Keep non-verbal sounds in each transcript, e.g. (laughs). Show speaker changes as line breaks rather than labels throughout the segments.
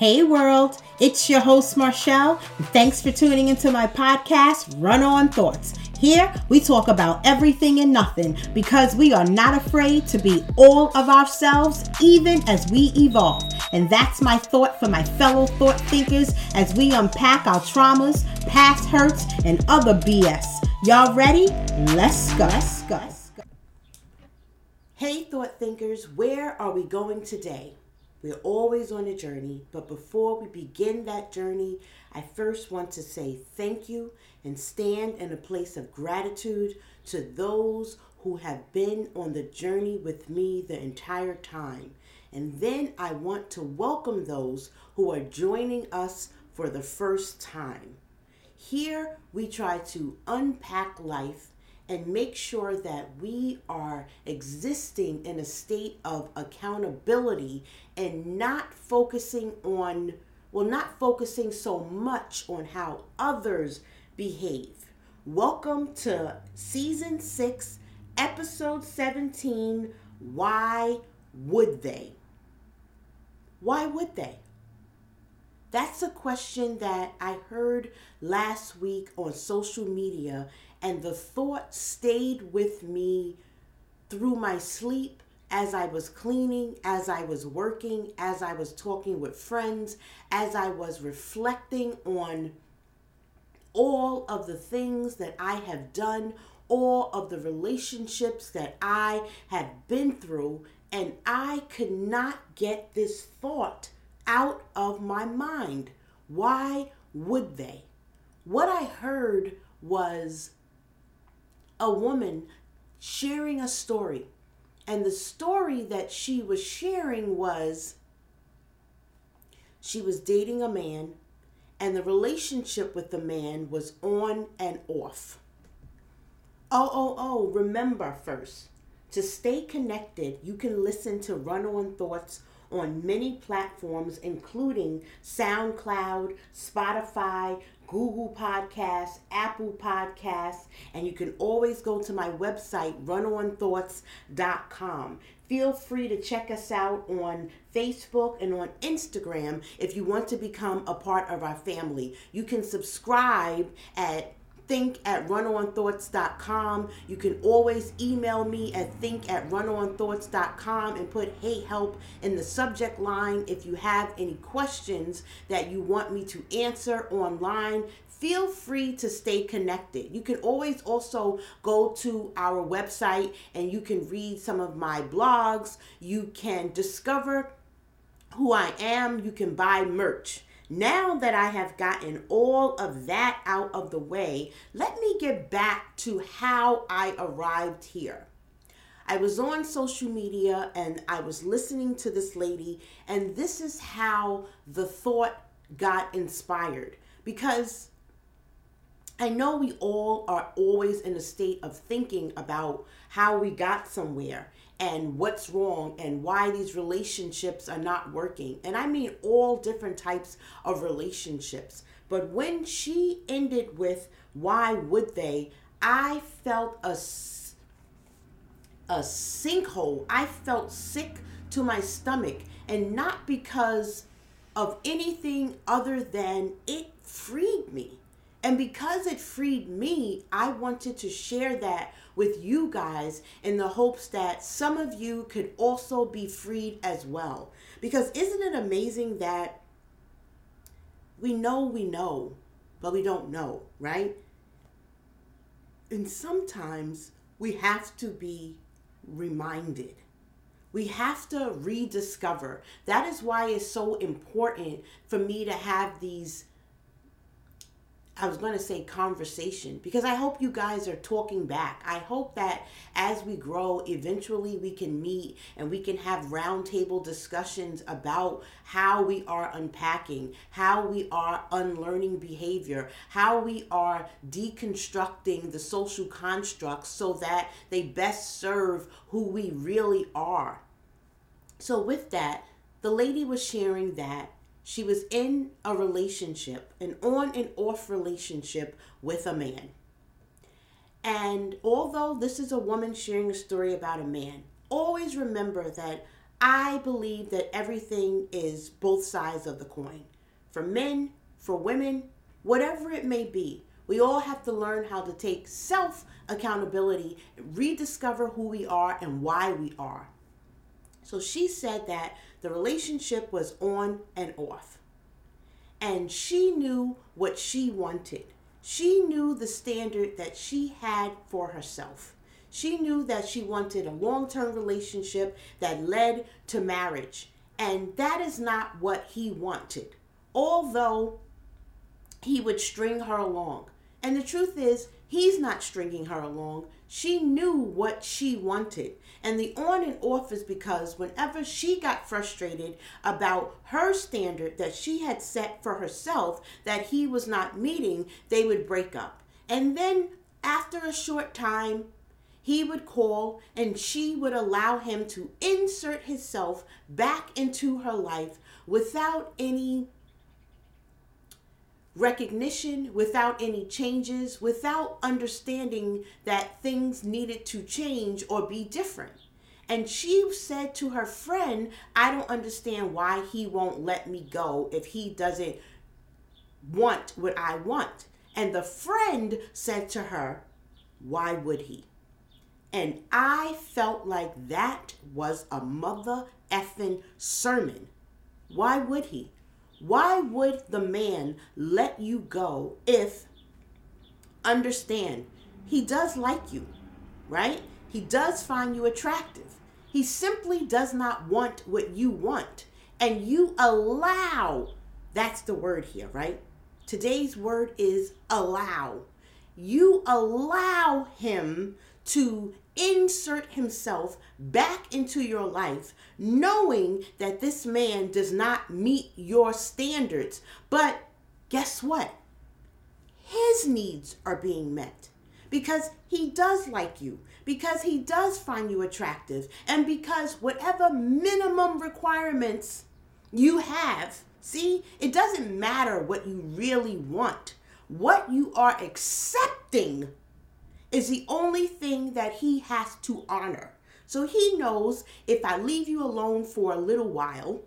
Hey world, it's your host Marshall. Thanks for tuning into my podcast, Run On Thoughts. Here we talk about everything and nothing because we are not afraid to be all of ourselves even as we evolve. And that's my thought for my fellow thought thinkers as we unpack our traumas, past hurts, and other BS. Y'all ready? Let's go. Let's go. Hey thought thinkers, where are we going today? We're always on a journey, but before we begin that journey, I first want to say thank you and stand in a place of gratitude to those who have been on the journey with me the entire time. And then I want to welcome those who are joining us for the first time. Here we try to unpack life and make sure that we are existing in a state of accountability and not focusing on, well, not focusing so much on how others behave. Welcome to season six, episode 17 Why Would They? Why would they? That's a question that I heard last week on social media, and the thought stayed with me through my sleep as I was cleaning, as I was working, as I was talking with friends, as I was reflecting on all of the things that I have done, all of the relationships that I have been through, and I could not get this thought out of my mind. Why would they? What I heard was a woman sharing a story. And the story that she was sharing was she was dating a man, and the relationship with the man was on and off. Oh, oh, oh, remember first to stay connected, you can listen to Run On Thoughts on many platforms, including SoundCloud, Spotify, Google Podcasts, Apple Podcasts, and you can always go to my website, runonthoughts.com. Feel free to check us out on Facebook and on Instagram if you want to become a part of our family. You can subscribe at think at runonthoughts.com. You can always email me at think at runonthoughts.com and put hey help in the subject line if you have any questions that you want me to answer online. Feel free to stay connected. You can always also go to our website and you can read some of my blogs. You can discover who I am. You can buy merch. Now that I have gotten all of that out of the way, let me get back to how I arrived here. I was on social media and I was listening to this lady, and this is how the thought got inspired because I know we all are always in a state of thinking about how we got somewhere and what's wrong and why these relationships are not working. And I mean all different types of relationships. But when she ended with, why would they? I felt a, a sinkhole. I felt sick to my stomach. And not because of anything other than it freed me. And because it freed me, I wanted to share that with you guys in the hopes that some of you could also be freed as well. Because isn't it amazing that we know we know, but we don't know, right? And sometimes we have to be reminded. We have to rediscover. That is why it's so important for me to have these I was going to say conversation because I hope you guys are talking back. I hope that as we grow, eventually we can meet and we can have roundtable discussions about how we are unpacking, how we are unlearning behavior, how we are deconstructing the social constructs so that they best serve who we really are. So, with that, the lady was sharing that she was in a relationship, an on and off relationship with a man. And although this is a woman sharing a story about a man, always remember that I believe that everything is both sides of the coin. For men, for women, whatever it may be, we all have to learn how to take self accountability, rediscover who we are and why we are. So she said that the relationship was on and off. And she knew what she wanted. She knew the standard that she had for herself. She knew that she wanted a long term relationship that led to marriage. And that is not what he wanted. Although he would string her along. And the truth is, he's not stringing her along. She knew what she wanted. And the on and off is because whenever she got frustrated about her standard that she had set for herself that he was not meeting, they would break up. And then after a short time, he would call and she would allow him to insert himself back into her life without any recognition, without any changes, without understanding that things needed to change or be different. And she said to her friend, I don't understand why he won't let me go if he doesn't want what I want. And the friend said to her, Why would he? And I felt like that was a mother effing sermon. Why would he? Why would the man let you go if, understand, he does like you, right? He does find you attractive. He simply does not want what you want. And you allow, that's the word here, right? Today's word is allow. You allow him to insert himself back into your life, knowing that this man does not meet your standards. But guess what? His needs are being met because he does like you, because he does find you attractive, and because whatever minimum requirements you have, see, it doesn't matter what you really want. What you are accepting is the only thing that he has to honor. So he knows if I leave you alone for a little while,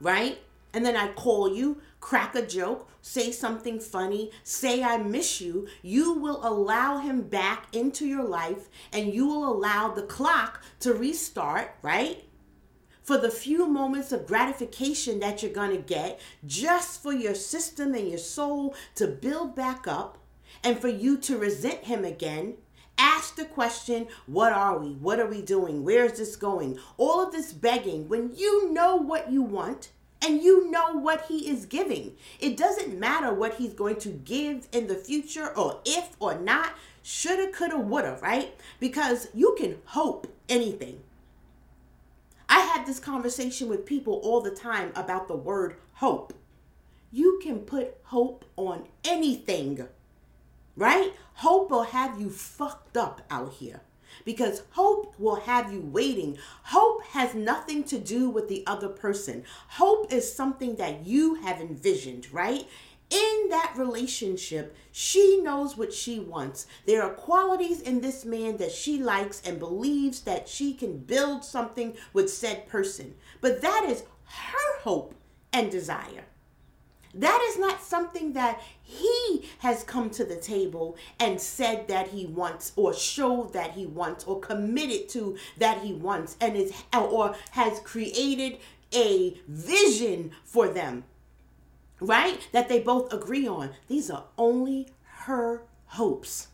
right? And then I call you, crack a joke, say something funny, say I miss you, you will allow him back into your life and you will allow the clock to restart, right? For the few moments of gratification that you're going to get, just for your system and your soul to build back up and for you to resent him again, ask the question, What are we? What are we doing? Where is this going? All of this begging when you know what you want and you know what he is giving. It doesn't matter what he's going to give in the future or if or not, shoulda, coulda, woulda, right? Because you can hope anything. I have this conversation with people all the time about the word hope. You can put hope on anything right? Hope will have you fucked up out here because hope will have you waiting. Hope has nothing to do with the other person. Hope is something that you have envisioned, right? In that relationship, she knows what she wants. There are qualities in this man that she likes and believes that she can build something with said person. But that is her hope and desire. That is not something that he has come to the table and said that he wants or showed that he wants or committed to that he wants and is or has created a vision for them. Right? That they both agree on. These are only her hopes.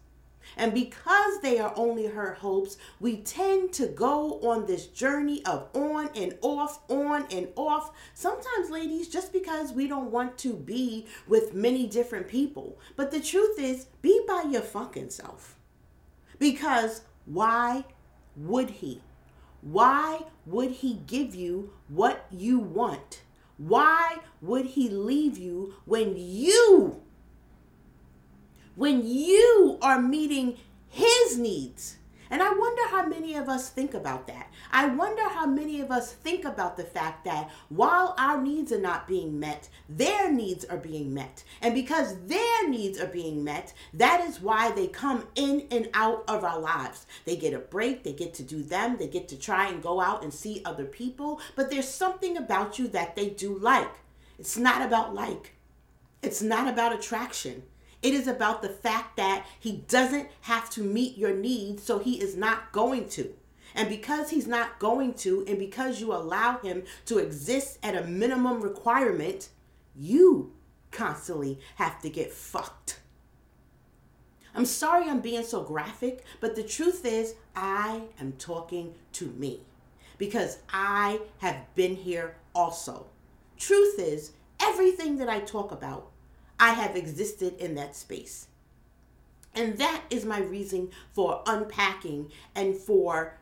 And because they are only her hopes, we tend to go on this journey of on and off, on and off. Sometimes, ladies, just because we don't want to be with many different people. But the truth is, be by your fucking self. Because why would he? Why would he give you what you want? Why would he leave you when you when you are meeting his needs And I wonder how many of us think about that. I wonder how many of us think about the fact that while our needs are not being met, their needs are being met. And because their needs are being met, that is why they come in and out of our lives. They get a break, they get to do them, they get to try and go out and see other people, but there's something about you that they do like. It's not about like, it's not about attraction. It is about the fact that he doesn't have to meet your needs, so he is not going to. And because he's not going to, and because you allow him to exist at a minimum requirement, you constantly have to get fucked. I'm sorry I'm being so graphic, but the truth is, I am talking to me because I have been here also. Truth is, everything that I talk about I have existed in that space. And that is my reason for unpacking and for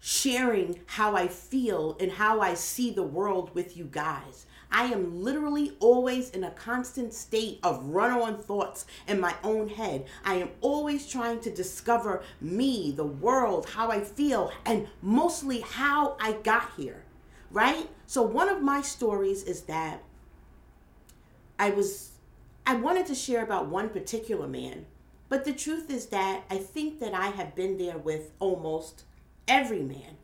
sharing how I feel and how I see the world with you guys. I am literally always in a constant state of run on thoughts in my own head. I am always trying to discover me, the world, how I feel, and mostly how I got here, right? So, one of my stories is that I was I wanted to share about one particular man, but the truth is that I think that I have been there with almost every man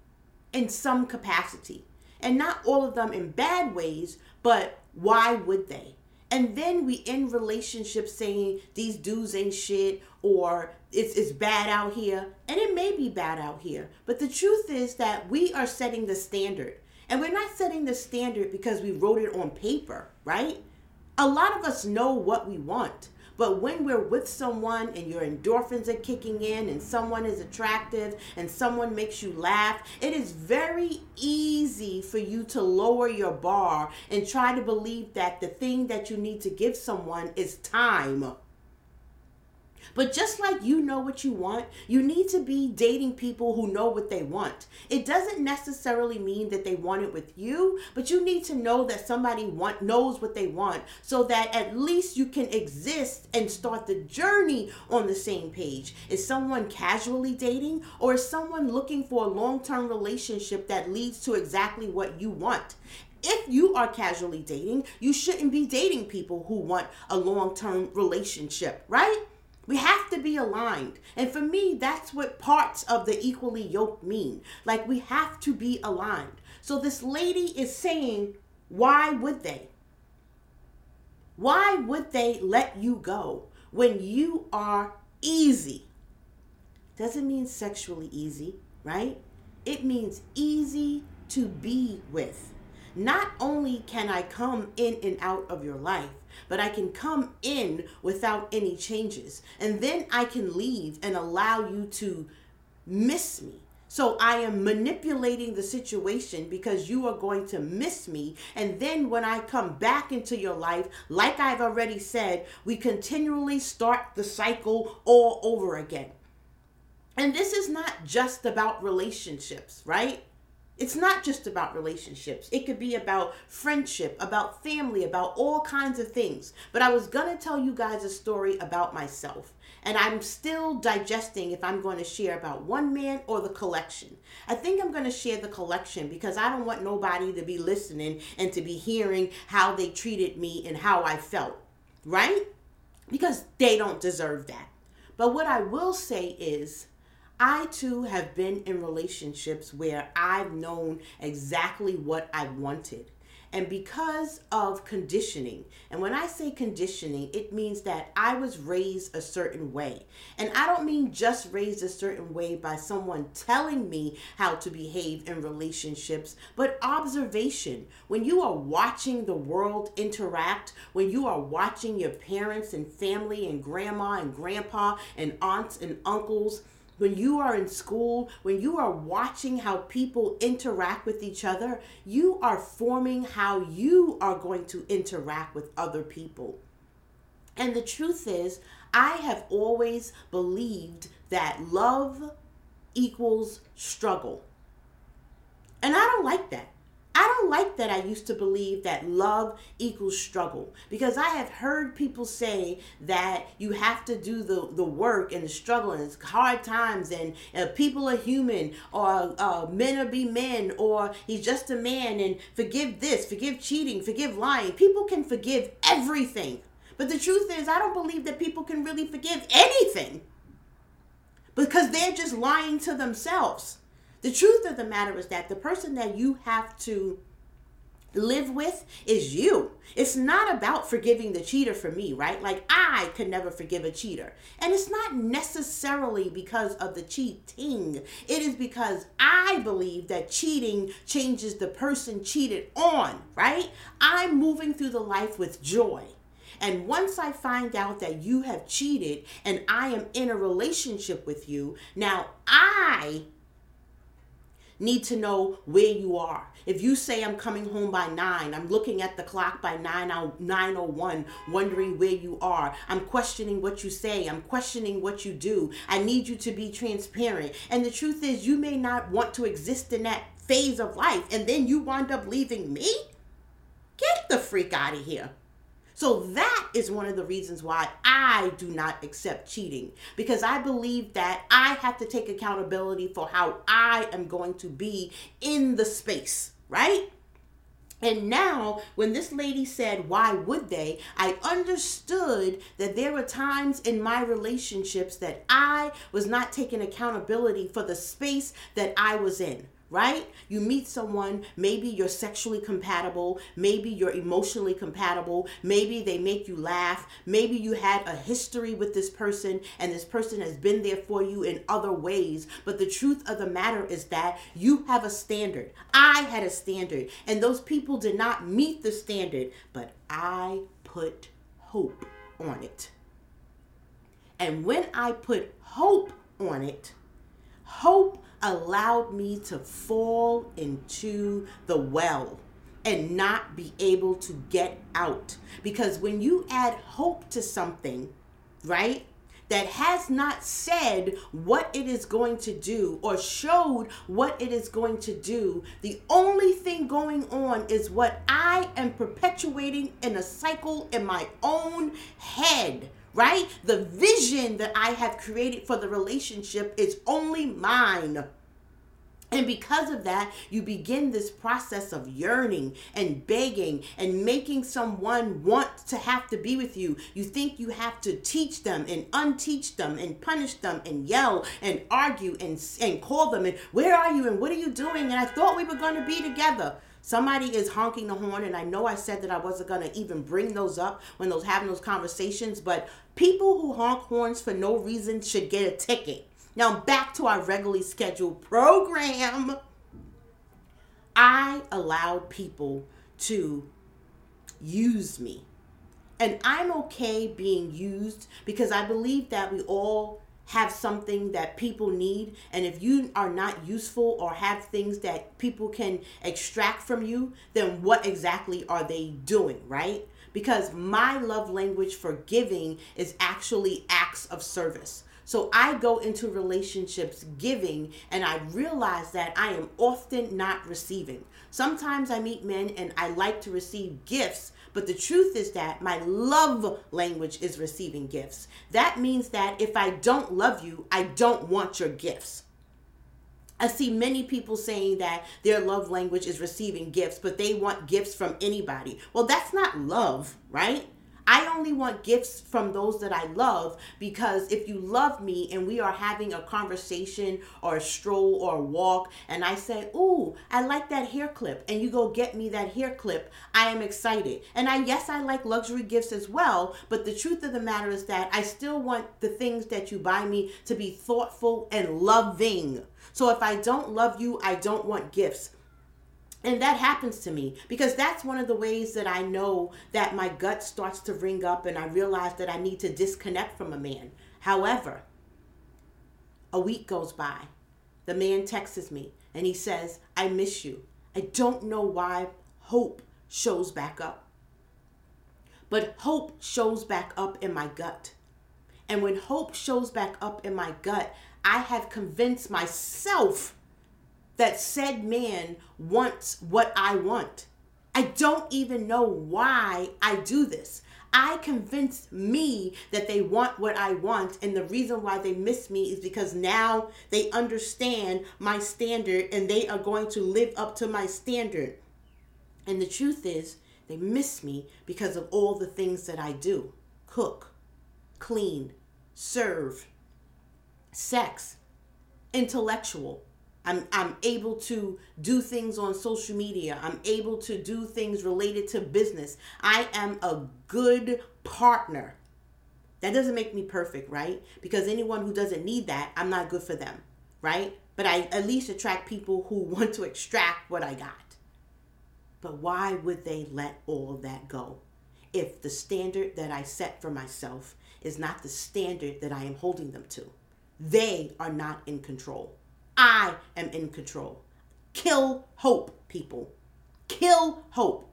in some capacity. And not all of them in bad ways, but why would they? And then we end relationships saying these dudes ain't shit or it's, it's bad out here. And it may be bad out here. But the truth is that we are setting the standard. And we're not setting the standard because we wrote it on paper, right? A lot of us know what we want. But when we're with someone and your endorphins are kicking in and someone is attractive and someone makes you laugh, it is very easy for you to lower your bar and try to believe that the thing that you need to give someone is time. But just like you know what you want, you need to be dating people who know what they want. It doesn't necessarily mean that they want it with you, but you need to know that somebody want knows what they want so that at least you can exist and start the journey on the same page. Is someone casually dating or is someone looking for a long-term relationship that leads to exactly what you want? if you are casually dating, you shouldn't be dating people who want a long term relationship, right? We have to be aligned. And for me, that's what parts of the equally yoked mean. Like we have to be aligned. So this lady is saying, why would they? Why would they let you go when you are easy? Doesn't mean sexually easy, right? It means easy to be with. Not only can I come in and out of your life, but I can come in without any changes. And then I can leave and allow you to miss me. So I am manipulating the situation because you are going to miss me. And then when I come back into your life, like I've already said, we continually start the cycle all over again. And this is not just about relationships, right? It's not just about relationships. It could be about friendship, about family, about all kinds of things. But I was going to tell you guys a story about myself. And I'm still digesting if I'm going to share about one man or the collection. I think I'm going to share the collection because I don't want nobody to be listening and to be hearing how they treated me and how I felt, right? Because they don't deserve that. But what I will say is, I too have been in relationships where I've known exactly what I wanted. And because of conditioning, and when I say conditioning, it means that I was raised a certain way. And I don't mean just raised a certain way by someone telling me how to behave in relationships, but observation. When you are watching the world interact, when you are watching your parents and family and grandma and grandpa and aunts and uncles when you are in school, when you are watching how people interact with each other, you are forming how you are going to interact with other people. And the truth is, I have always believed that love equals struggle. And I don't like that. I don't like that I used to believe that love equals struggle because I have heard people say that you have to do the, the work and the struggle and it's hard times and uh, people are human or uh, men are be men or he's just a man and forgive this, forgive cheating, forgive lying. People can forgive everything. But the truth is, I don't believe that people can really forgive anything because they're just lying to themselves. The truth of the matter is that the person that you have to live with is you. It's not about forgiving the cheater for me, right? Like I could never forgive a cheater. And it's not necessarily because of the cheating. It is because I believe that cheating changes the person cheated on, right? I'm moving through the life with joy. And once I find out that you have cheated and I am in a relationship with you, now I need to know where you are. If you say I'm coming home by 9, I'm looking at the clock by 9 901 wondering where you are. I'm questioning what you say. I'm questioning what you do. I need you to be transparent. And the truth is you may not want to exist in that phase of life and then you wind up leaving me? Get the freak out of here. So that is one of the reasons why I do not accept cheating because I believe that I have to take accountability for how I am going to be in the space, right? And now, when this lady said, Why would they? I understood that there were times in my relationships that I was not taking accountability for the space that I was in right? You meet someone, maybe you're sexually compatible, maybe you're emotionally compatible, maybe they make you laugh, maybe you had a history with this person and this person has been there for you in other ways. But the truth of the matter is that you have a standard. I had a standard, and those people did not meet the standard, but I put hope on it. And when I put hope on it, hope allowed me to fall into the well and not be able to get out. Because when you add hope to something, right, that has not said what it is going to do or showed what it is going to do, the only thing going on is what I am perpetuating in a cycle in my own head right? The vision that I have created for the relationship is only mine. And because of that, you begin this process of yearning and begging and making someone want to have to be with you. You think you have to teach them and unteach them and punish them and yell and argue and, and call them and where are you and what are you doing? And I thought we were going to be together. Somebody is honking the horn, and I know I said that I wasn't going to even bring those up when those having those conversations, but people who honk horns for no reason should get a ticket. Now, back to our regularly scheduled program. I allowed people to use me. And I'm okay being used because I believe that we all have something that people need. And if you are not useful or have things that people can extract from you, then what exactly are they doing, right? Because my love language for giving is actually acts of service. So I go into relationships giving and I realize that I am often not receiving. Sometimes I meet men and I like to receive gifts, but the truth is that my love language is receiving gifts. That means that if I don't love you, I don't want your gifts. I see many people saying that their love language is receiving gifts, but they want gifts from anybody. Well, that's not love, right? I only want gifts from those that I love because if you love me and we are having a conversation or a stroll or a walk, and I say, Ooh, I like that hair clip, and you go get me that hair clip, I am excited. And I, yes, I like luxury gifts as well, but the truth of the matter is that I still want the things that you buy me to be thoughtful and loving. So if I don't love you, I don't want gifts. And that happens to me because that's one of the ways that I know that my gut starts to ring up and I realize that I need to disconnect from a man. However, a week goes by. The man texts me and he says, I miss you. I don't know why hope shows back up. But hope shows back up in my gut. And when hope shows back up in my gut, I have convinced myself that said man wants what I want. I don't even know why I do this. I convinced me that they want what I want, and the reason why they miss me is because now they understand my standard and they are going to live up to my standard. And the truth is, they miss me because of all the things that I do cook, clean, serve, sex, intellectual. I'm, I'm able to do things on social media. I'm able to do things related to business. I am a good partner. That doesn't make me perfect, right? Because anyone who doesn't need that, I'm not good for them, right? But I at least attract people who (laughs) want to extract what I got. But why would they let all that go? If the standard that I set for myself is not the standard that I am holding them to, they are not in control. I am in control. Kill hope, people. Kill hope.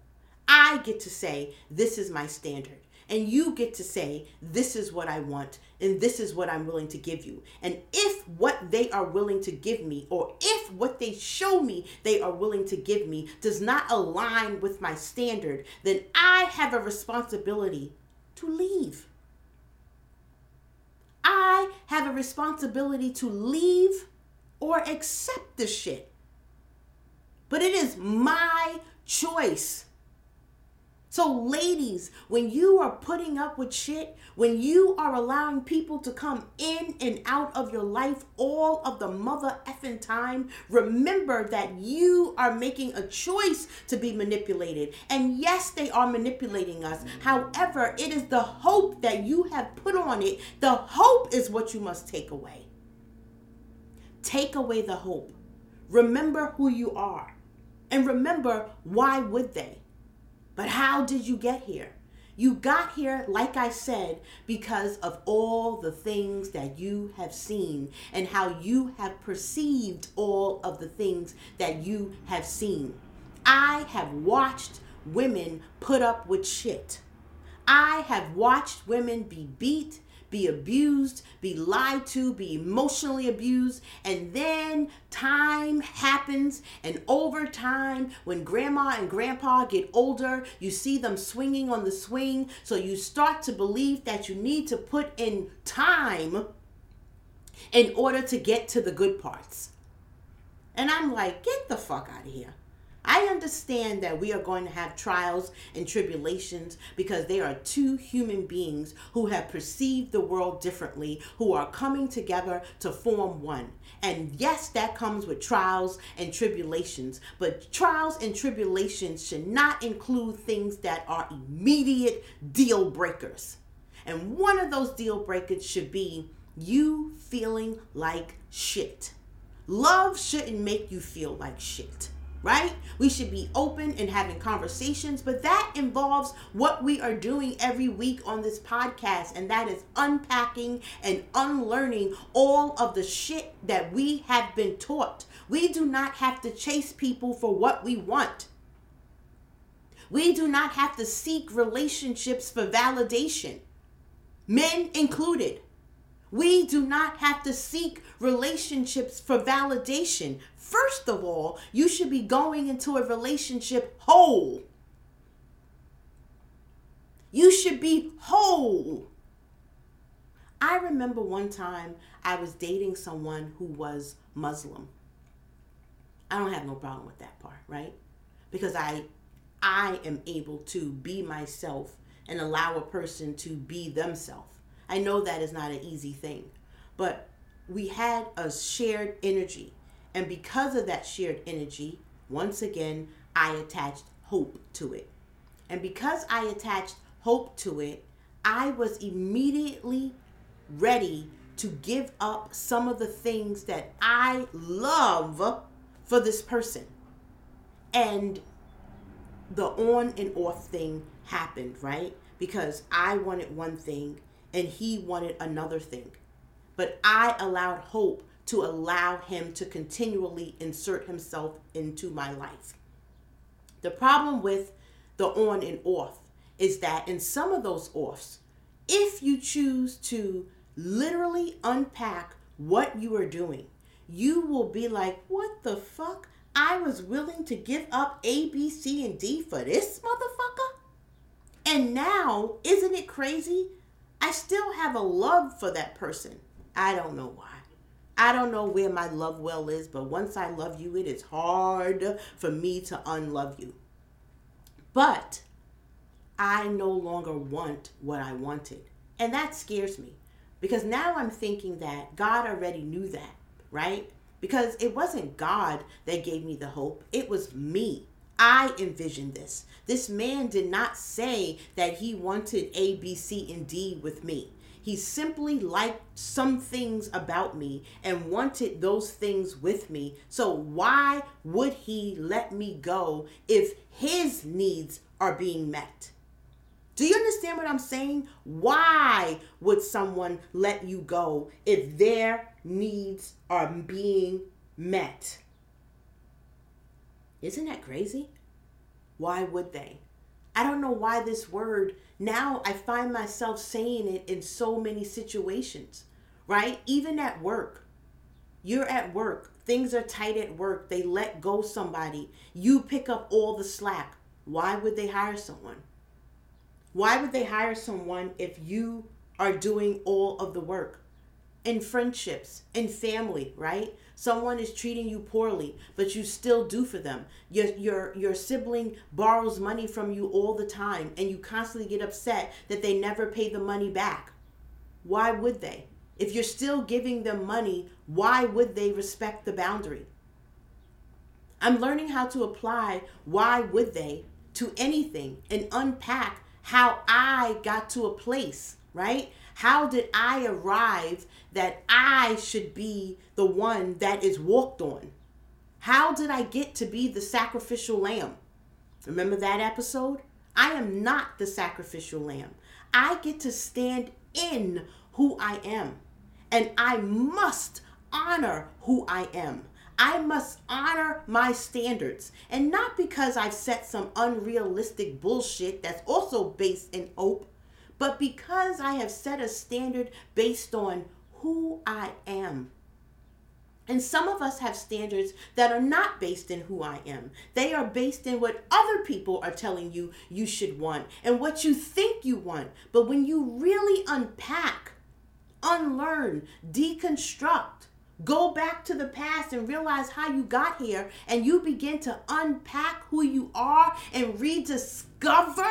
I get to say, this is my standard. And you get to say, this is what I want and this is what I'm willing to give you. And if what they are willing to give me, or if what they show me they are willing to give me, does not align with my standard, then I have a responsibility to leave. I have a responsibility to leave or accept the shit. But it is my choice. So, ladies, when you are putting up with shit, when you are allowing people to come in and out of your life all of the mother effing time, remember that you are making a choice to be manipulated. And yes, they are manipulating us. Mm-hmm. However, it is the hope that you have put on it. The hope is what you must take away. Take away the hope. Remember who you are. And remember, why would they? But how did you get here? You got here, like I said, because of all the things that you have seen and how you have perceived all of the things that you have seen. I have watched women put up with shit. I have watched women be beat be abused, be lied to, be emotionally abused, and then time happens, and over time, when grandma and grandpa get older, you see them swinging on the swing, so you start to believe that you need to put in time in order to get to the good parts. And I'm like, get the fuck out of here. I understand that we are going to have trials and tribulations because they are two human beings who have perceived the world differently, who are coming together to form one. And yes, that comes with trials and tribulations, but trials and tribulations should not include things that are immediate deal breakers. And one of those deal breakers should be you feeling like shit. Love shouldn't make you feel like shit right? We should be open and having conversations, but that involves what we are doing every week on this podcast, and that is unpacking and unlearning all of the shit that we have been taught. We do not have to chase people for what we want. We do not have to seek relationships for validation, men included. We do not have to seek relationships for validation. First of all, you should be going into a relationship whole. You should be whole. I remember one time I was dating someone who was Muslim. I don't have no problem with that part, right? Because I I am able to be myself and allow a person to be themselves. I know that is not an easy thing, but we had a shared energy. And because of that shared energy, once again, I attached hope to it. And because I attached hope to it, I was immediately ready to give up some of the things that I love for this person. And the on and off thing happened, right? Because I wanted one thing and he wanted another thing. But I allowed hope to allow him to continually insert himself into my life. The problem with the on and off is that in some of those offs, if you choose to literally unpack what you are doing, you will be like, what the fuck? I was willing to give up A, B, C, and D for this motherfucker? And now, isn't it crazy? I still have a love for that person. I don't know why. I don't know where my love well is, but once I love you, it is hard for me to unlove you. But I no longer want what I wanted. And that scares me because now I'm thinking that God already knew that, right? Because it wasn't God that gave me the hope, it was me. I envisioned this. This man did not say that he wanted A, B, C, and D with me. He simply liked some things about me and wanted those things with me. So, why would he let me go if his needs are being met? Do you understand what I'm saying? Why would someone let you go if their needs are being met? Isn't that crazy? Why would they? I don't know why this word, now I find myself saying it in so many situations, right? Even at work. You're at work, things are tight at work, they let go somebody, you pick up all the slack. Why would they hire someone? Why would they hire someone if you are doing all of the work? In friendships, in family, right? Someone is treating you poorly, but you still do for them. Your your your sibling borrows money from you all the time and you constantly get upset that they never pay the money back. Why would they? If you're still giving them money, why would they respect the boundary? I'm learning how to apply why would they to anything and unpack how I got to a place, right? How did I arrive that I should be the one that is walked on? How did I get to be the sacrificial lamb? Remember that episode? I am not the sacrificial lamb. I get to stand in who I am. And I must honor who I am. I must honor my standards. And not because I've set some unrealistic bullshit that's also based in hope, but because I have set a standard based on who I am. And some of us have standards that are not based in who I am. They are based in what other people are telling you you should want and what you think you want. But when you really unpack, unlearn, deconstruct, Go back to the past and realize how you got here, and you begin to unpack who you are and rediscover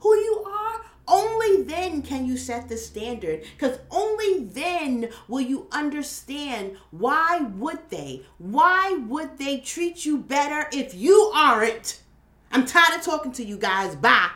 who you are. Only then can you set the standard because only then will you understand why would they? Why would they treat you better if you aren't? I'm tired of talking to you guys. Bye.